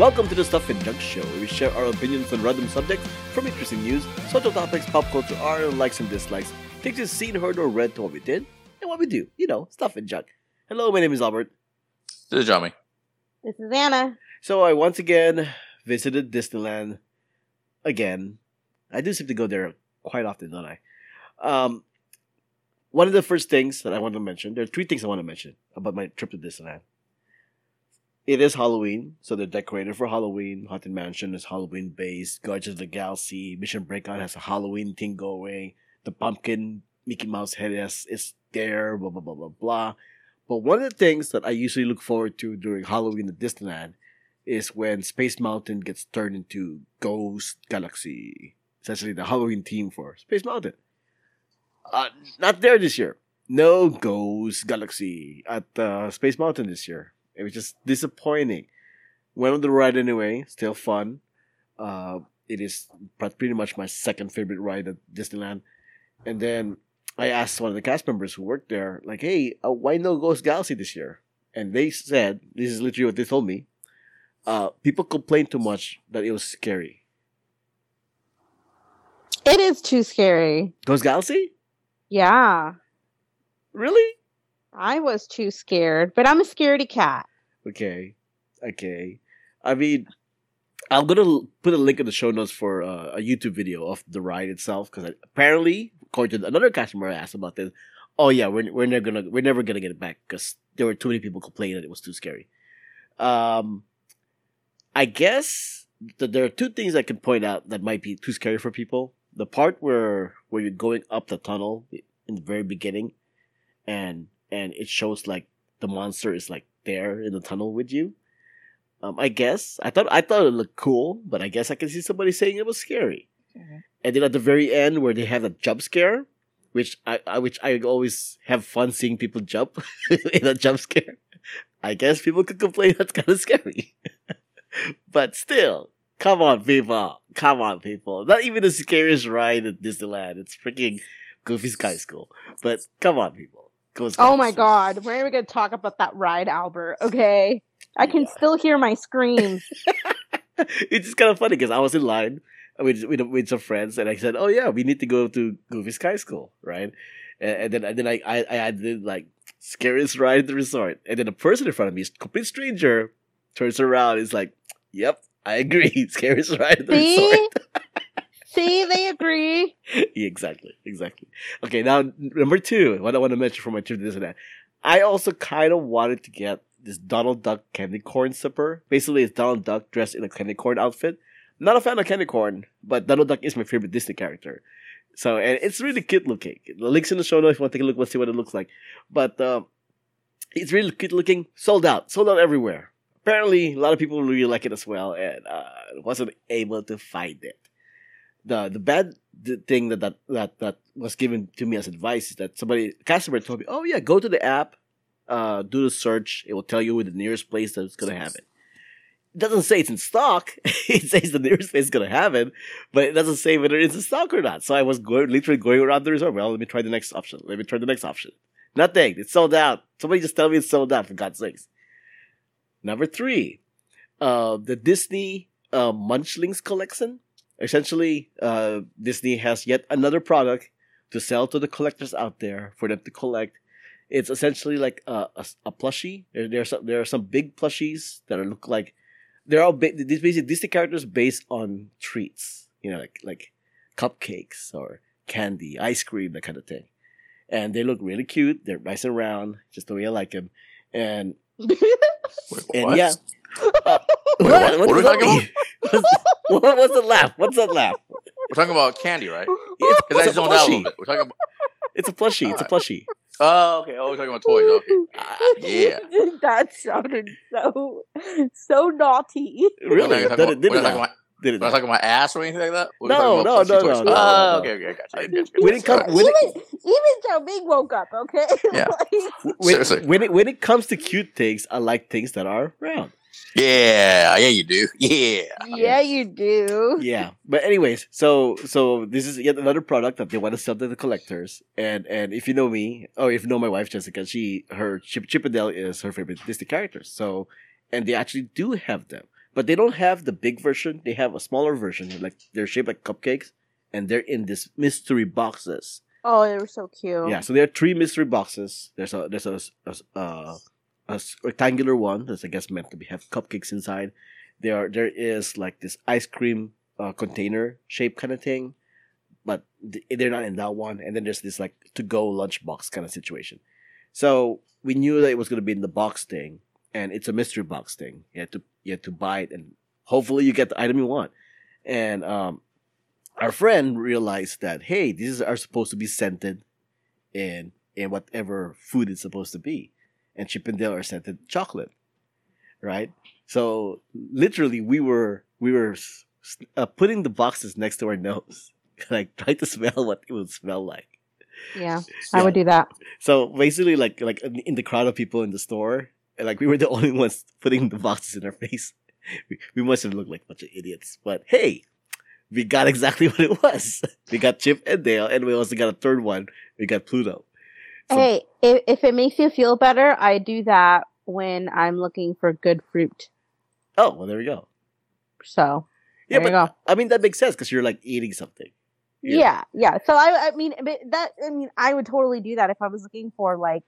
Welcome to the Stuff and Junk Show, where we share our opinions on random subjects, from interesting news, social topics, pop culture, our likes and dislikes, things you've seen, heard, or read to what we did, and what we do. You know, stuff and junk. Hello, my name is Albert. This is Johnny. This is Anna. So I once again visited Disneyland again. I do seem to go there quite often, don't I? Um, one of the first things that I want to mention, there are three things I want to mention about my trip to Disneyland. It is Halloween, so they're decorated for Halloween. Haunted Mansion is Halloween based. Guardians of the Galaxy, Mission Breakout has a Halloween thing going. The pumpkin Mickey Mouse head is, is there, blah, blah, blah, blah, blah. But one of the things that I usually look forward to during Halloween at Disneyland is when Space Mountain gets turned into Ghost Galaxy. Essentially the Halloween theme for Space Mountain. Uh, not there this year. No Ghost Galaxy at uh, Space Mountain this year. It was just disappointing. Went on the ride anyway, still fun. Uh, it is pretty much my second favorite ride at Disneyland. And then I asked one of the cast members who worked there, like, hey, uh, why no Ghost Galaxy this year? And they said, this is literally what they told me. Uh, people complained too much that it was scary. It is too scary. Ghost Galaxy? Yeah. Really? I was too scared, but I'm a scaredy cat. Okay. Okay. I mean, I'm gonna put a link in the show notes for uh, a YouTube video of the ride itself because apparently, according to another customer I asked about this, oh yeah, we're we're never gonna we're never gonna get it back because there were too many people complaining that it was too scary. Um, I guess that there are two things I can point out that might be too scary for people. The part where where you're going up the tunnel in the very beginning, and and it shows like the monster is like there in the tunnel with you. Um, I guess I thought I thought it looked cool, but I guess I can see somebody saying it was scary. Mm-hmm. And then at the very end, where they have a jump scare, which I, I which I always have fun seeing people jump in a jump scare. I guess people could complain that's kind of scary, but still, come on, people, come on, people. Not even the scariest ride at Disneyland. It's freaking Goofy Sky School, but come on, people. Ghost Oh my god, when are we going to talk about that ride, Albert? Okay. I can Yeah. still hear my screams. it's just kind of funny because I was in line with, with with some friends and I said, "Oh yeah, we need to go to Goofy Sky School, right?" And, and then and then I I I did like scariest ride at the resort, and then the person in front of me, is a complete stranger, turns around, and is like, "Yep, I agree, scariest ride at the See? resort." See, they agree. yeah, exactly, exactly. Okay, now number two, what I want to mention for my trip to this and that, I also kind of wanted to get this Donald Duck candy corn sipper. Basically, it's Donald Duck dressed in a candy corn outfit. Not a fan of candy corn, but Donald Duck is my favorite Disney character. So, and it's really cute looking. The link's in the show notes if you want to take a look, let's see what it looks like. But um, it's really cute looking. Sold out, sold out everywhere. Apparently, a lot of people really like it as well, and uh, wasn't able to find it the the bad thing that, that that that was given to me as advice is that somebody customer told me, "Oh yeah, go to the app, uh, do the search. It will tell you the nearest place that's gonna have it." It doesn't say it's in stock. it says the nearest place is gonna have it, but it doesn't say whether it's in stock or not. So I was going literally going around the resort. Well, let me try the next option. Let me try the next option. Nothing. It's sold out. Somebody just tell me it's sold out for God's sakes. Number three, uh, the Disney uh, Munchlings collection essentially uh, disney has yet another product to sell to the collectors out there for them to collect. It's essentially like a, a, a plushie. There, there, are some, there are some big plushies that are look like they're all ba- these basically disney characters based on treats you know like like cupcakes or candy ice cream that kind of thing. And they look really cute. They're nice and round just the way i like them and Wait, and yeah what, what? what What are we talking mean? What's, what's the laugh? What's that laugh? We're talking about candy, right? It's, Because I it's a zoned out a little plushie. bit. We're talking about. It's a plushie. It's a plushie. Oh, okay. Oh, we're talking about toys. Okay. Ah, yeah. that sounded so so naughty. really? We're not Did talking it, about, did we're it not talking now? about, Did it we're talking about ass or anything like that. We're No, talking no, no, no, toys. no, Oh, okay, okay, I got you. I got you. When it comes, Alright. when it, even even Joe Big woke up, okay? Yeah. Like, when, Seriously. when it when it comes to cute things, I like things that are round. Yeah, yeah, you do. Yeah. yeah, you do. Yeah, but anyways, so so this is yet another product that they want to sell to the collectors, and and if you know me, or if you know my wife Jessica, she her Chip Chippendale is her favorite Disney characters. So, and they actually do have them. but they don't have the big version. They have a smaller version. Like they're shaped like cupcakes, and they're in this mystery boxes. Oh, they were so cute. Yeah, so there are three mystery boxes. There's a there's a, a, uh, a rectangular one that's I guess meant to be have cupcakes inside. There there is like this ice cream uh, container shape kind of thing, but th- they're not in that one. And then there's this like to go lunchbox kind of situation. So we knew that it was gonna be in the box thing, and it's a mystery box thing. You had to you had to buy it, and hopefully you get the item you want. And um, our friend realized that hey, these are supposed to be scented in in whatever food it's supposed to be, and Chip and Dale are scented chocolate, right? So literally, we were we were uh, putting the boxes next to our nose, like trying to smell what it would smell like. Yeah, I would do that. So basically, like like in the crowd of people in the store, like we were the only ones putting the boxes in our face. We, we must have looked like a bunch of idiots, but hey, we got exactly what it was. We got Chip and Dale, and we also got a third one. We got Pluto. So- Hey, if, if it makes you feel better, I do that when I'm looking for good fruit. Oh, well, there we go. So Yeah, there but go. I mean that makes sense because you're like eating something. Yeah. Yeah. yeah, So I, I mean, but that I mean, I would totally do that if I was looking for like,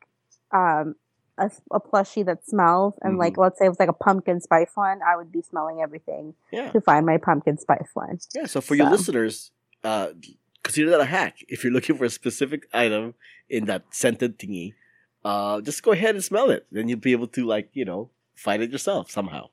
um, a, a plushie that smells, and like, let's say it was like a pumpkin spice one, I would be smelling everything Yeah, to find my pumpkin spice one. yeah. So for your listeners, uh, consider that a hack. If you're looking for a specific item in that scented thingy, uh, just go ahead and smell it. Then you'll be able to like you know find it yourself somehow.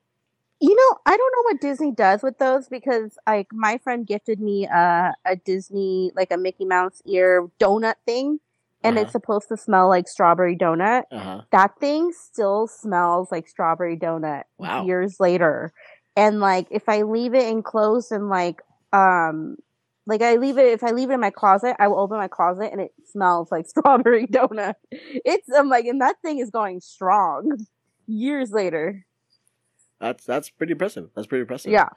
You know, I don't know what Disney does with those because like my friend gifted me a a Disney like a Mickey Mouse ear donut thing, and Uh-huh. it's supposed to smell like strawberry donut. Uh huh. That thing still smells like strawberry donut Wow. years later. And like if I leave it enclosed and like um like I leave it if I leave it in my closet, I will open my closet and it smells like strawberry donut. It's I'm like and that thing is going strong years later. That's that's pretty impressive. That's pretty impressive. Yeah.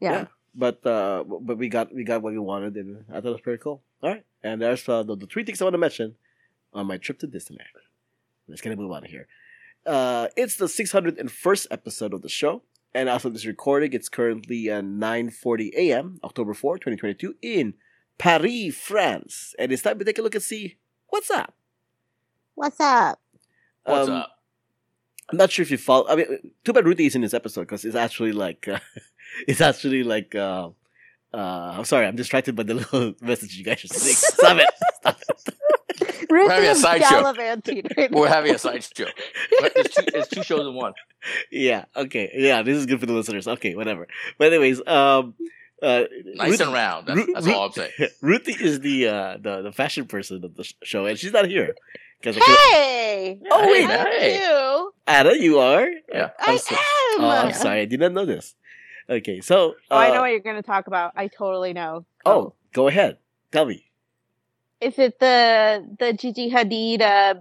Yeah. Yeah. But uh, but we got we got what we wanted, and I thought it was pretty cool. All right, and there's uh, the, the three things I want to mention on my trip to Disneyland. Let's get a move out of here. Uh, it's the 601st episode of the show, and as of this recording, it's currently at 9:40 a.m. October 4, 2022, in Paris, France, and it's time to take a look and see what's up. What's up? What's Um, up? I'm not sure if you follow. I mean, too bad Rudy is in this episode because it's actually like, uh, it's actually like, uh, uh, I'm sorry, I'm distracted by the little message you guys are sending. Stop it! Stop it! Ruth having a is sideshow. gallivanting right We're having a side show. It's two, it's two shows in one. Yeah, okay, yeah, this is good for the listeners. Okay, whatever. But anyways, um, uh, Nice Ruth- and round. That's, Ru- that's Ru- all I'm saying. Ruthie is the uh the the fashion person of the show, and she's not here because Hey! Oh, Hey, wait. man, hey. you? Anna, you are. Yeah. I'm I so- am. Oh, I'm sorry, I did not know this. Okay, so Oh, I know uh, what you're going to talk about. I totally know. Oh, go ahead, tell me. Is it the the Gigi Hadid uh,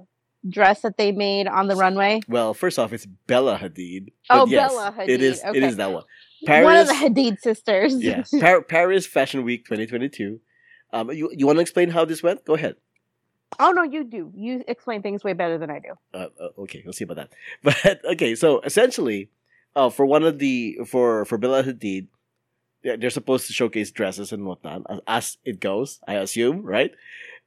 dress that they made on the runway? Well, first off, it's Bella Hadid. Oh, yes, Bella Hadid, is. It okay. is that one. One of Paris. the Hadid sisters. yeah, Par- Paris Fashion Week 2022. Um, you you want to explain how this went? Go ahead. oh no, you do. You explain things way better than I do. Uh, uh, okay, we'll see about that. But okay, so essentially, uh, for one of the for for Bella Hadid, they're, supposed to showcase dresses and whatnot as it goes. I assume, right?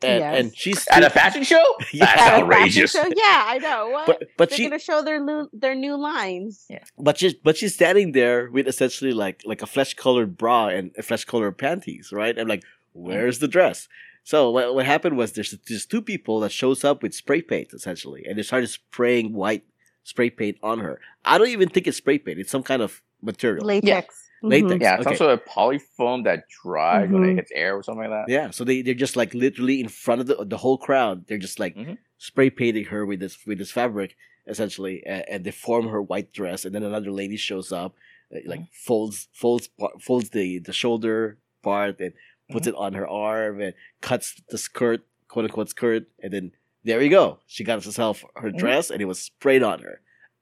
And Yes. and she's At a fashion show? Yeah. That's At fashion outrageous. show? Yeah, I know. What? but but They're she gonna show their new their new lines. Yeah. but she's but she's standing there with essentially like like a flesh colored bra and a flesh colored panties, right? I'm like, where's the dress? So what what happened was there's there's two people that shows up with spray paint essentially, and they started spraying white spray paint on her. I don't even think it's spray paint; it's some kind of material. Latex. Latex. Mhm. Yeah, Okay. some sort of polyfoam that dries when Mhm. it hits air or something like that. Yeah, so they they're just like literally in front of the the whole crowd. They're just like Mhm. spray painting her with this with this fabric essentially, and, and they form her white dress. And then another lady shows up, uh, like folds folds folds the the shoulder part and puts it on her arm and cuts the skirt, quote unquote skirt, and then there you go. She got herself her dress, and it was sprayed on her.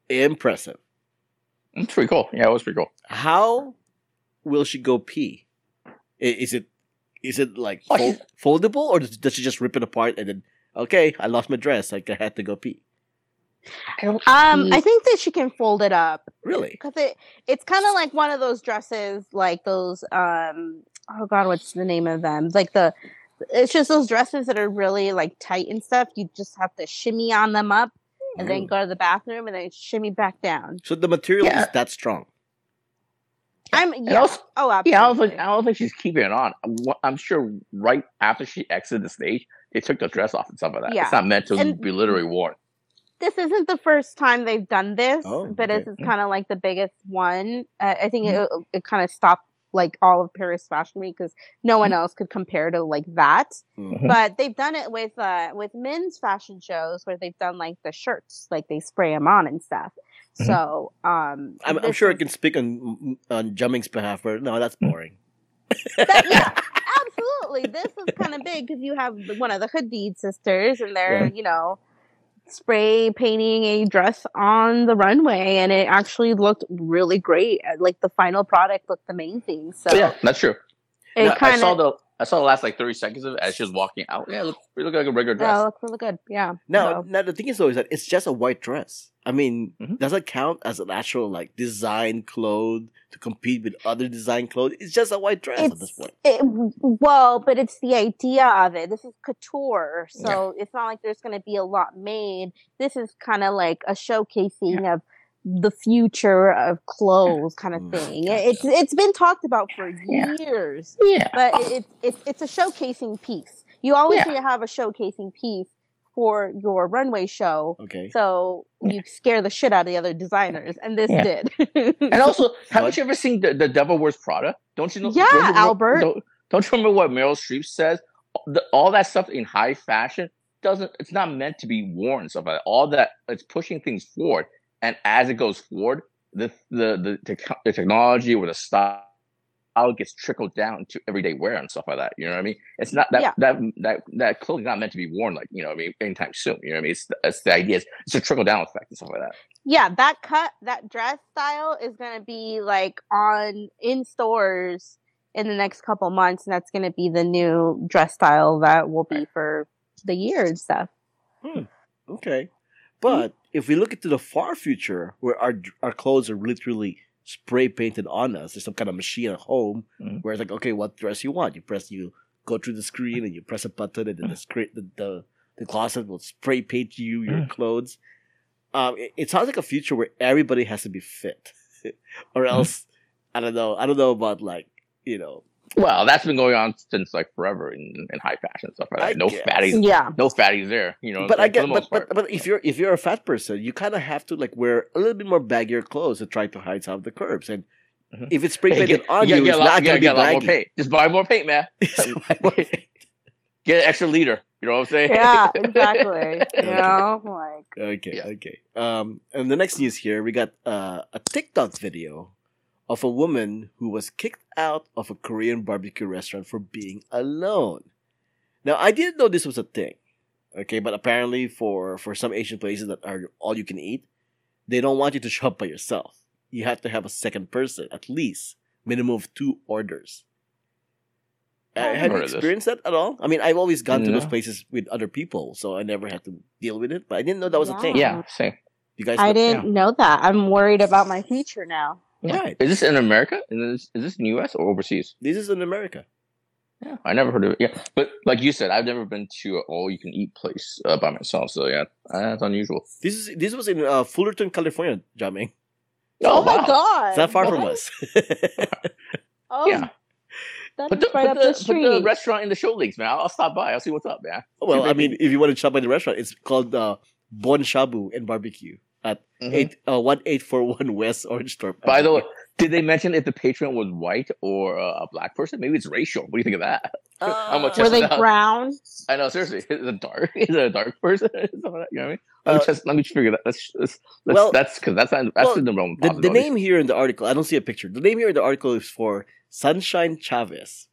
Impressive. It's pretty cool. Yeah, it was pretty cool. How will she go pee? Is it is it like Oh, fold, foldable or does, does she just rip it apart and then okay, I lost my dress, like I had to go pee? Um, I think that she can fold it up Really? because it it's kind of like one of those dresses, like those um oh god, what's the name of them? Like the it's just those dresses that are really like tight and stuff. You just have to shimmy on them up and then Mm. go to the bathroom and then shimmy back down. So the material Yeah. is that strong. I'm And yeah. also- oh, absolutely. Yeah, I don't think I don't think she's keeping it on. I'm sure right after she exited the stage, they took the dress off and stuff like that. Yeah. It's not meant to And- be literally worn. this isn't the first time they've done this, Oh, but okay. this is kind of like the biggest one. Uh, I think Mm-hmm. it, it kind of stopped like all of Paris Fashion Week because no Mm-hmm. one else could compare to like that. Mm. Mhm. But they've done it with uh with men's fashion shows where they've done like the shirts, like they spray them on and stuff. Mhm. So um, I'm, I'm this sure I can speak on on Jiaming's behalf, but no, that's Mm. boring. that, yeah, absolutely. This is kind of big because you have one of the Hadid sisters, and they're Yeah. you know spray painting a dress on the runway, and it actually looked really great. Like the final product looked amazing. So yeah, that's true. it Yeah, I kind saw of the I saw the last like 30 seconds of it as she was walking out. Yeah, it looked, it looked like a regular dress. yeah, it looked really good. Yeah. Now, So- now the thing is though is that it's just a white dress. I mean, Mhm. does it count as an actual like design clothes to compete with other design clothes? It's just a white dress at this point. it, well, but it's the idea of it. This is couture, so it's not like there's going to be a lot made. This is kind of like a showcasing of the future of clothes, kind of Mm, thing. It's it's been talked about for Yeah. years, yeah. but it, it, it's it's a showcasing piece. You always Yeah. need to have a showcasing piece for your runway show. Okay. So you scare the shit out of the other designers, and this Yeah. did. And also, haven't you ever seen the, the Devil Wears Prada? Don't you know? Yeah, don't you remember- Albert. Don't, don't you remember what Meryl Streep says? The, all that stuff in high fashion doesn't. It's not meant to be worn. and Stuff like that. All that it's pushing things forward, and as it goes forward, the the the, the, the technology or the style gets trickled down to everyday wear and stuff like that. You know what I mean? It's not that Yeah. that that that clothing's not meant to be worn like you know what I mean anytime soon. You know what I mean? It's, it's the idea. It's, it's a trickle down effect and stuff like that. yeah, that cut, that dress style is gonna be like on in stores in the next couple months, and that's gonna be the new dress style that will be for the year and stuff. Hmm, okay. But if we look into the far future, where our our clothes are literally spray painted on us, there's some kind of machine at home Mhm. where it's like, okay, what dress you want? You press, you go through the screen, and you press a button, and then the screen, the, the the closet will spray paint you your Mm. clothes. Um, it, it sounds like a future where everybody has to be fit, or else I don't know. I don't know about like you know. Well, that's been going on since like forever in, in high fashion and stuff like that. I no guess. fatties, Yeah, no fatties there. You know, But for I the get, but, but but if you're if you're a fat person, you kind of have to like wear a little bit more baggier clothes to try to hide some of the curves. And Mhm. if it's spray Hey, painted get, on you you, gotta get it's a lot, not you going gotta to be get a lot more paint. Just buy more paint, man. Get an extra liter. You know what I'm saying? yeah, exactly. you know, like Okay, Yeah. okay. Um, and the next news here, we got uh, a TikTok video of a woman who was kicked out of a Korean barbecue restaurant for being alone. Now, I didn't know this was a thing. Okay, but apparently for for some Asian places that are all you can eat, they don't want you to shop by yourself. You have to have a second person, at least minimum of two orders. Uh, I've have you heard of this. experienced that at all? I mean, I've always gone to those places with other people, so I never had to deal with it. But I didn't know that was a thing. Yeah, same. You guys, I know? didn't know that. I'm worried about my future now. Yeah. Right. Is this in America? Is this, is this in the U.S. or overseas? This is in America. Yeah, I never heard of it. Yeah, but like you said, I've never been to an all-you-can-eat place uh, by myself. So yeah, uh, that's unusual. This is this was in uh, Fullerton, California, Jiaming. Oh, my wow. god! It's not far from us. Oh, Yeah. that's Put the, right put, up the, the, put street. the restaurant in the show links, man. I'll, I'll stop by. I'll see what's up, man. well, I mean, if you want to shop at the restaurant, it's called uh, Bon Shabu and Barbecue at Mhm. eight uh, one eight four one West Orangethorpe. By the way, did they mention if the patron was white or uh, a black person? Maybe it's racial. What do you think of that? I'm Uh, Were they out. brown? I know, seriously. Is it a dark? Is it a dark person? Something like that, you know what I mean? Let Uh, me just let me figure that. Let's, let's, let's well- that's because that's not, that's well, the number one the, the name here in the article, I don't see a picture. The name here in the article is for Sunshine Chavez.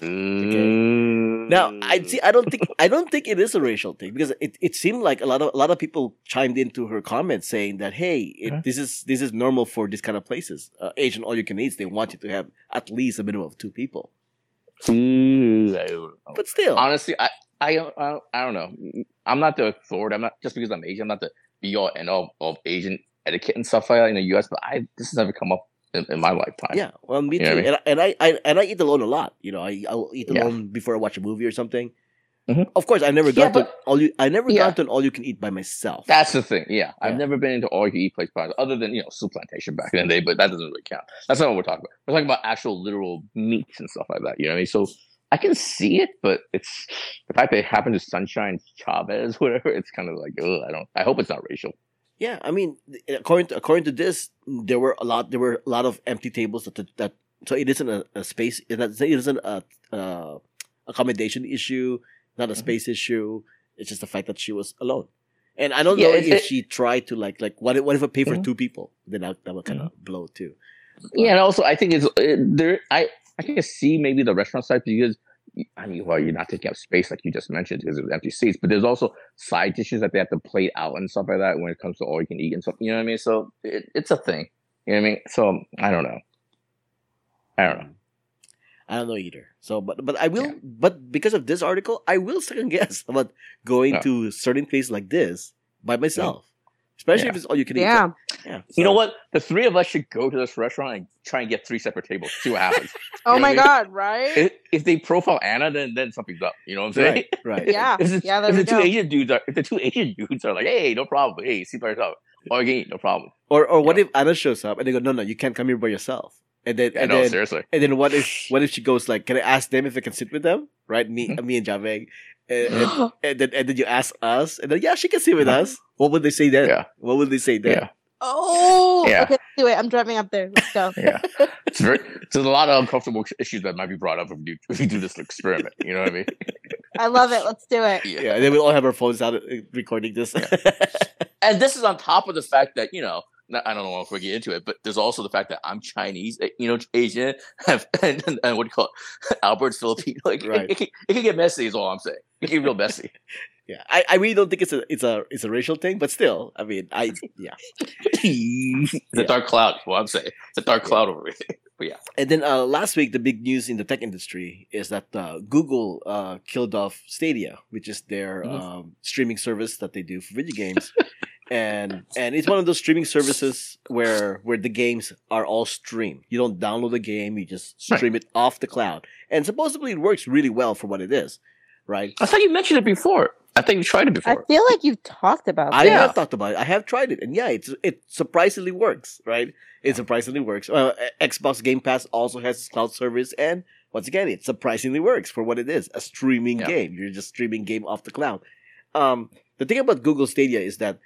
Mm. Now, I see. I don't think. I don't think it is a racial thing because it, it seemed like a lot of a lot of people chimed into her comments saying that hey, it, Huh? this is this is normal for this kind of places. Uh, Asian all you can eat. They want you to have at least a minimum of two people. Ooh, I don't know. But still, honestly, I, I, I, I don't know. I'm not the authority. I'm not just because I'm Asian. I'm not the be all and all of Asian etiquette and stuff like that in the U.S., but I this has never come up in, in my lifetime. Yeah, well, me You too. I And, I, and I, I and I eat alone a lot. You know, I I'll eat Yeah. alone before I watch a movie or something. Mhm. Of course, I never Yeah, got to all you. I never Yeah. got to an all you can eat by myself. That's the thing. Yeah, I've never been into all you can eat place parties other than you know soup plantation back in the day, but that doesn't really count. That's not what we're talking about. We're talking about actual literal meats and stuff like that. You know what I mean? So I can see it, but it's the fact that it happened to Sunshine Chavez, whatever. It's kind of like, ugh, I don't. I hope it's not racial. Yeah, I mean, according to according to this, there were a lot. There were a lot of empty tables that that. So it isn't a, a space. It isn't a, a accommodation issue, not a Mhm. space issue. It's just the fact that she was alone. And I don't Yeah, know if it- she tried to like like what if, what if I pay for Mhm. two people? Then that, that would kind of blow too. Yeah, and also I think it's it, there. I I can see maybe the restaurant side because I mean, well, you're not taking up space like you just mentioned because there's empty seats, but there's also side dishes that they have to plate out and stuff like that when it comes to all you can eat and stuff. You know what I mean? So it, it's a thing. You know what I mean? So I don't know. I don't know. Mm. I don't know either. So, but but I will. Yeah. But because of this article, I will second guess about going Yeah. to certain places like this by myself, especially if it's all you can eat. Yeah. yeah. You know what? The three of us should go to this restaurant and try and get three separate tables. See oh what happens. Oh You know my what I god, right? if, if they profile Anna, then then something's up. You know what I'm saying? Right, right. Yeah. If the, Yeah, there if we the two. Asian dudes are if the two Asian dudes are like, hey, no problem. Hey, see by yourself. All you can eat, no problem. Or or what Yeah. if Anna shows up and they go, no, no, you can't come here by yourself. And then Yeah, and no, then seriously. and then what if what if she goes like, can I ask them if I can sit with them? Right, me me and Javeg. And, and, and then and then you ask us, and then yeah, she can sit with us. What would they say then? Yeah. What would they say then? Yeah. oh, Yeah. okay, let's do it. I'm driving up there. Let's go. Yeah. It's very there's a lot of uncomfortable issues that might be brought up if you do if you do this experiment. You know what I mean? I love it. Let's do it. Yeah, and then we'll all have our phones out uh, recording this. And this is on top of the fact that, you know, not, I don't know if we get into it, but there's also the fact that I'm Chinese, eh, you know, Asian, and, and, and what do you call it? Albert's Filipino. Like, Right. it, it, can, it can get messy, is all I'm saying. It can get real messy. yeah, I, I really don't think it's a it's a it's a racial thing, but still, I mean, I yeah. the Yeah. dark cloud, what I'm saying. The dark cloud over here. But yeah. And then uh, last week, the big news in the tech industry is that uh, Google uh, killed off Stadia, which is their Mhm. um, streaming service that they do for video games. And and it's one of those streaming services where where the games are all streamed. You don't download the game; you just Right. stream it off the cloud. And supposedly, it works really well for what it is, right? I thought you mentioned it before. I think you tried it before. I feel like you've talked about it. I this. Yeah. have talked about it. I have tried it, and yeah, it's it surprisingly works, right? It surprisingly works. Uh, Xbox Game Pass also has cloud service, and once again, it surprisingly works for what it is—a streaming Yeah. game. You're just streaming game off the cloud. Um, the thing about Google Stadia is that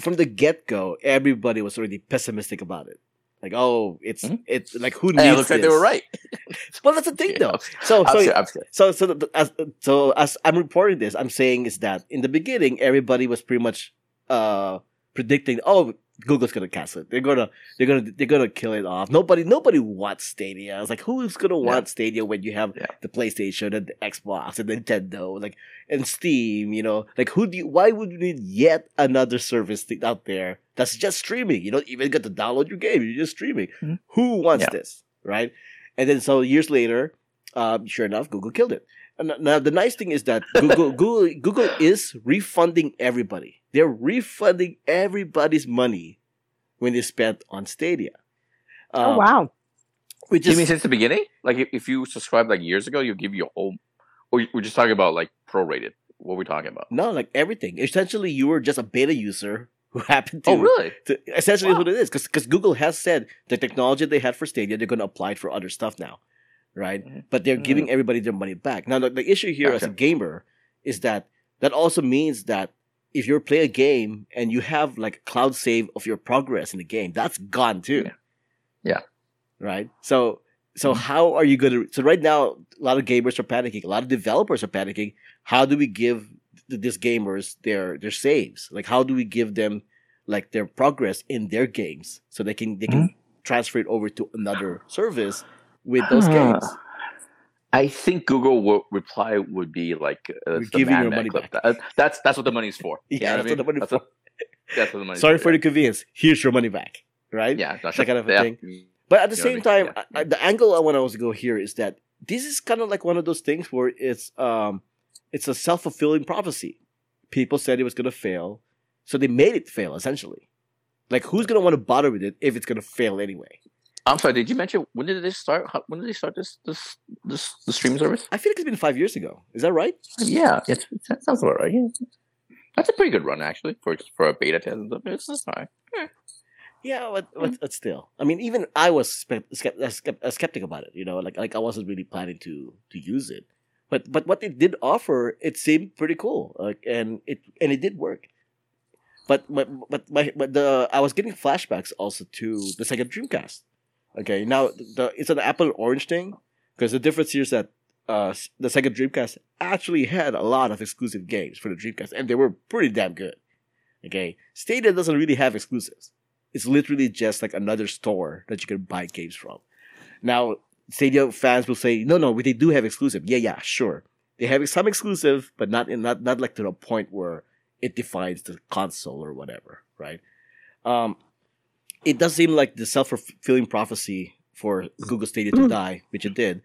from the get-go, everybody was already pessimistic about it. Like, oh, it's Mhm. it's like who needs And it looks like they were right. Well, that's the thing, Yeah. though. So, so sure, so so the, as so as I'm reporting this, I'm saying is that in the beginning, everybody was pretty much uh predicting, oh, Google's gonna cancel it. They're gonna they're gonna they're gonna kill it off. Nobody nobody wants Stadia. It's like, who's gonna want Stadia when you have Yeah. the PlayStation and the Xbox and Nintendo, like and Steam? You know, like who do you, why would you need yet another service out there that's just streaming? You don't even get to download your game. You're just streaming. Mhm. Who wants Yeah. this, right? And then so years later, um, sure enough, Google killed it. And now the nice thing is that Google Google Google is refunding everybody. They're refunding everybody's money when they spent on Stadia. Oh Um, wow. Which you is mean since the beginning? Like if, if you subscribed like years ago, you give you a whole, or we're just talking about like prorated. What are we talking about? no like everything. Essentially, you were just a beta user who happened to. Oh, really? to essentially, is Wow. what it is because Google has said the technology they had for Stadia they're going to apply it for other stuff now, right? Mhm. But they're giving everybody their money back. Now the, the issue here as a gamer is that that also means that if you play a game and you have like cloud save of your progress in the game, that's gone too. Yeah. Yeah. Right. So so Mhm. how are you going to? So right now, a lot of gamers are panicking. A lot of developers are panicking. How do we give these gamers their their saves? Like how do we give them like their progress in their games so they can they can transfer it over to another service with those games? I think Google will reply would be like, uh, We're giving your money clip. back. That- that's that's what the money's for. Yeah, that's what the money's That's for. That's what the money's Sorry for. for the convenience. Here's your money back. Right. yeah, that's that kind of a yeah. thing. But at the You same what I time, mean? I, I, the angle I want to go here is that this is kind of like one of those things where it's um, it's a self fulfilling prophecy. People said it was going to fail, So they made it fail essentially. Like who's gonna want to bother with it if it's gonna fail anyway? I'm sorry. Did you mention when did they start? How, when did they start this this this the streaming service? I feel like it's been five years ago. Is that right? Yeah, it's, that sounds about right. Yeah. That's a pretty good run actually for for a beta test. It's just fine. Yeah, but, but, mm. but still, I mean, even I was spe- skept- skept- skeptic about it. You know, like like I wasn't really planning to to use it. But but what it did offer, it seemed pretty cool. Like and it and it did work. But but but my but the I was getting flashbacks also to the Sega Dreamcast. Okay, now the it's an apple orange thing because the difference here is that uh the Sega Dreamcast actually had a lot of exclusive games for the Dreamcast and they were pretty damn good. Okay, Stadia doesn't really have exclusives. It's literally just like another store that you can buy games from. Now, Stadia fans will say, "No, no, they do have exclusive." Yeah, yeah, sure. They have some exclusive, but not in not not like to the point where it defines the console or whatever, right? Um, it does seem like the self fulfilling prophecy for Google Stadia to die, which it did.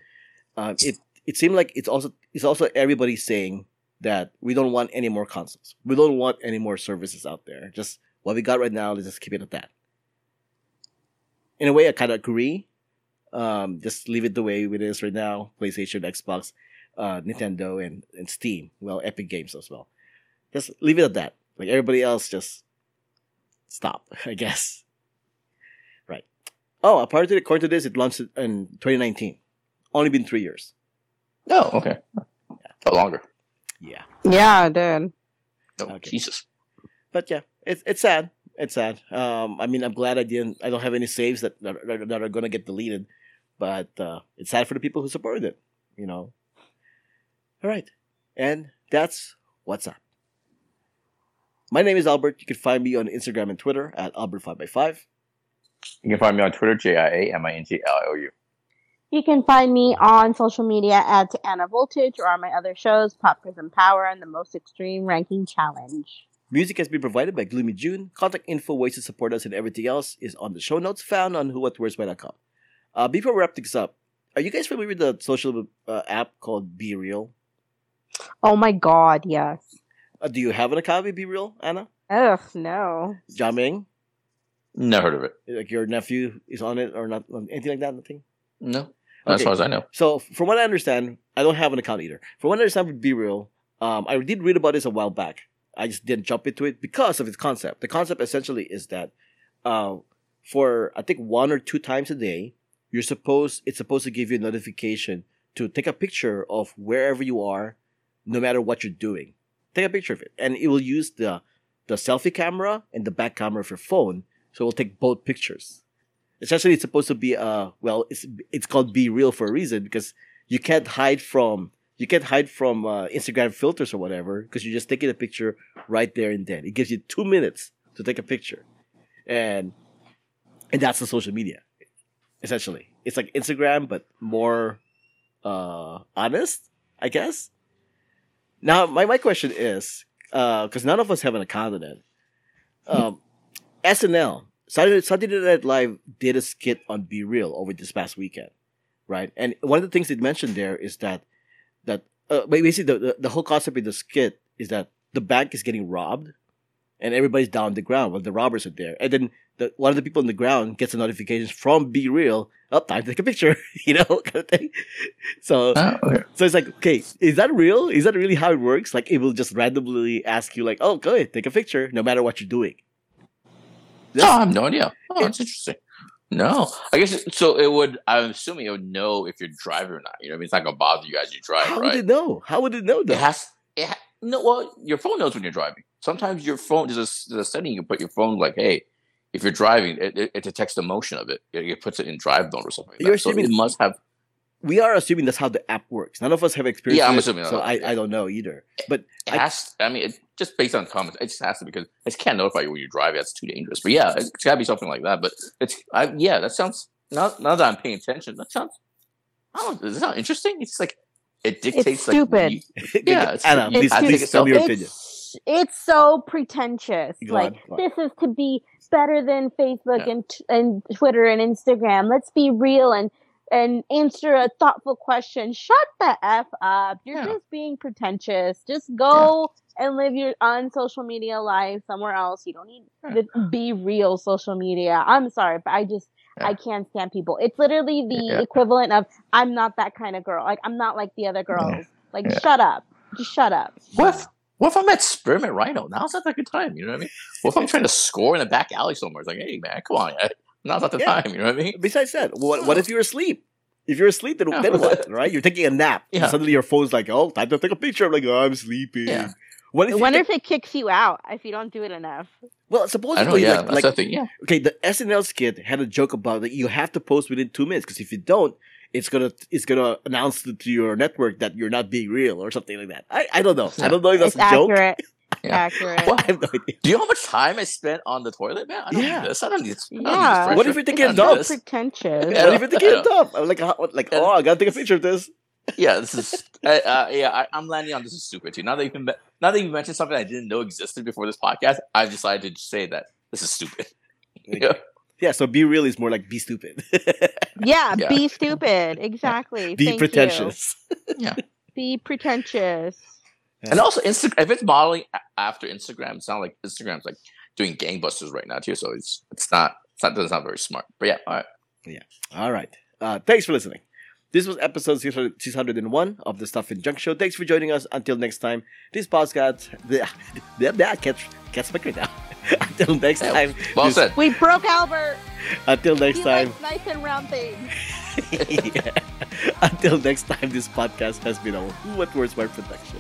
Um, it it seemed like it's also it's also everybody saying that we don't want any more consoles. We don't want any more services out there. Just what we got right now, let's just keep it at that. In a way, I kind of agree. Um, just leave it the way it is right now. PlayStation, Xbox, uh, Nintendo, and, and Steam. Well, Epic Games as well. Just leave it at that. Like everybody else, just stop, I guess. Right. Oh, apart to according to this, it launched in 2019. Only been three years. Oh, okay. No longer. Yeah. Yeah, dude. Oh, Okay. Jesus. but yeah, it's it's sad. It's sad. Um, I mean, I'm glad I didn't. I don't have any saves that that, are- that are gonna get deleted, but uh, it's sad for the people who supported it. You know. All right, and that's what's up. My name is Albert. You can find me on Instagram and Twitter at Albert5x5. You can find me on Twitter, J I A M I N G L I O U. You can find me on social media at Anna Voltage or on my other shows, Pop Prism Power and the Most Extreme Ranking Challenge. Music has been provided by Gloomy June. Contact info, ways to support us, and everything else is on the show notes found on whowhatwhereswhy.com. Uh, before we wrap things up, are you guys familiar with the social uh, app called BeReal? Oh my god, yes. Uh, do you have an account with BeReal, Anna? Ugh, no. Jiaming? Never heard of it. Like your nephew is on it or not? Anything like that? Nothing? No. As far as I know. So, from what I understand, I don't have an account either. From what I understand with BeReal, um, I did read about this a while back. I just didn't jump into it because of its concept. The concept essentially is that uh, for I think one or two times a day, you're supposed it's supposed to give you a notification to take a picture of wherever you are, no matter what you're doing. Take a picture of it, and it will use the the selfie camera and the back camera of your phone, so we'll take both pictures. Essentially, it's supposed to be uh well, it's it's called BeReal for a reason because you can't hide from you can't hide from uh, Instagram filters or whatever because you're just taking a picture right there and then. It gives you two minutes to take a picture, and and that's the social media. Essentially, it's like Instagram but more uh, honest, I guess. Now, my my question is because none of us have an account in it. Um, SNL Saturday, Saturday Night Live did a skit on BeReal over this past weekend, right? And one of the things they mentioned there is that that uh, basically the, the the whole concept of the skit is that the bank is getting robbed, and everybody's down on the ground while the robbers are there, and then the one of the people on the ground gets a notification from BeReal. Up, time to take a picture, you know, kind of thing. So, Oh, okay. so it's like, okay, is that real? Is that really how it works? Like, it will just randomly ask you, like, oh, go ahead, take a picture, no matter what you're doing. No, oh, I have no idea. Oh, that's interesting. No, I guess it, so. It would. I'm assuming it would know if you're driving or not. You know, what I mean, it's not gonna bother you as you drive, How right? would it know? How would it know It that? has. It ha- no. Well, your phone knows when you're driving. Sometimes your phone there's a, there's a setting you can put your phone like, hey, if you're driving, it, it, it detects the motion of it. it. It puts it in drive mode or something. Like You're that. So assuming- it must have. We are assuming that's how the app works. None of us have experience. Yeah, I'm with it, assuming So I. I don't know either. But It I- has. I mean, it, just based on comments, it just has to because it can't notify you when you drive. That's too dangerous. But yeah, it's got to be something like that. But it's. I, yeah, that sounds. Now, now that I'm paying attention, that sounds. I don't. Does it sound interesting? It's like it dictates. like, stupid. you- Yeah, it's- Anna, it's please, stupid. please tell me your it's, opinion. It's so pretentious. Go like on, go on. this is to be better than Facebook Yeah. and and Twitter and Instagram. Let's be real and and answer a thoughtful question. Shut the f up. You're Yeah. just being pretentious. Just go and live your on social media life somewhere else. You don't need Yeah. to be real social media. I'm sorry, but I just Yeah. I can't stand people. It's literally the Yeah. equivalent of I'm not that kind of girl. Like I'm not like the other girls. Like Yeah. shut up. Just shut up. What if, what if I'm at Spearmint Rhino? Now's not the good time. You know what I mean? What if I'm trying to score in a back alley somewhere? It's like, hey, man, come on. Now's not the Yeah. time. You know what I mean? Besides that, what, what if you're asleep? If you're asleep, then, Yeah. then what? Right? You're taking a nap. Yeah. Suddenly your phone's like, oh, time to take a picture. I'm like, oh, I'm sleeping. Yeah. What if I wonder take- if it kicks you out if you don't do it enough. well, I know, supposedly, yeah. like, that's like the thing. Yeah. okay, the SNL skit had a joke about that you have to post within two minutes because if you don't, it's gonna it's gonna announce to, to your network that you're not being real or something like that. I, I don't know. I don't know if that's it's a joke. accurate. Yeah. Accurate. I have no idea. Do you know how much time I spent on the toilet, man? I don't Yeah. need this. I don't need this. I don't need Yeah. this What if pressure. you're taking I a don't dump? need this. Pretentious. Yeah. What if you're taking I a know. dump? I'm like, how, like, Yeah. oh, I gotta take a picture of this. Yeah, this is. Uh, uh, yeah, I, I'm landing on this is stupid too. Now that you can, now that you mentioned something I didn't know existed before this podcast, I've decided to say that this is stupid. Yeah. Yeah, so be real is more like be stupid. Yeah, Yeah. be stupid. Exactly. be Thank pretentious. You. Be pretentious. And also, Insta- if it's modeling after Instagram, it's not like Instagram's like doing gangbusters right now too. So it's it's not it's not it's not very smart. But yeah, all right. Yeah. All right. Uh, thanks for listening. This was episode 601 of the Stuff in Junk Show. Thanks for joining us. Until next time, this podcast. The, the, the, I can't, can't speak right now. Until next time. Well this- said. We broke Albert. Until next he time. likes nice and round things. Until next time, this podcast has been a Who What Where's Why production.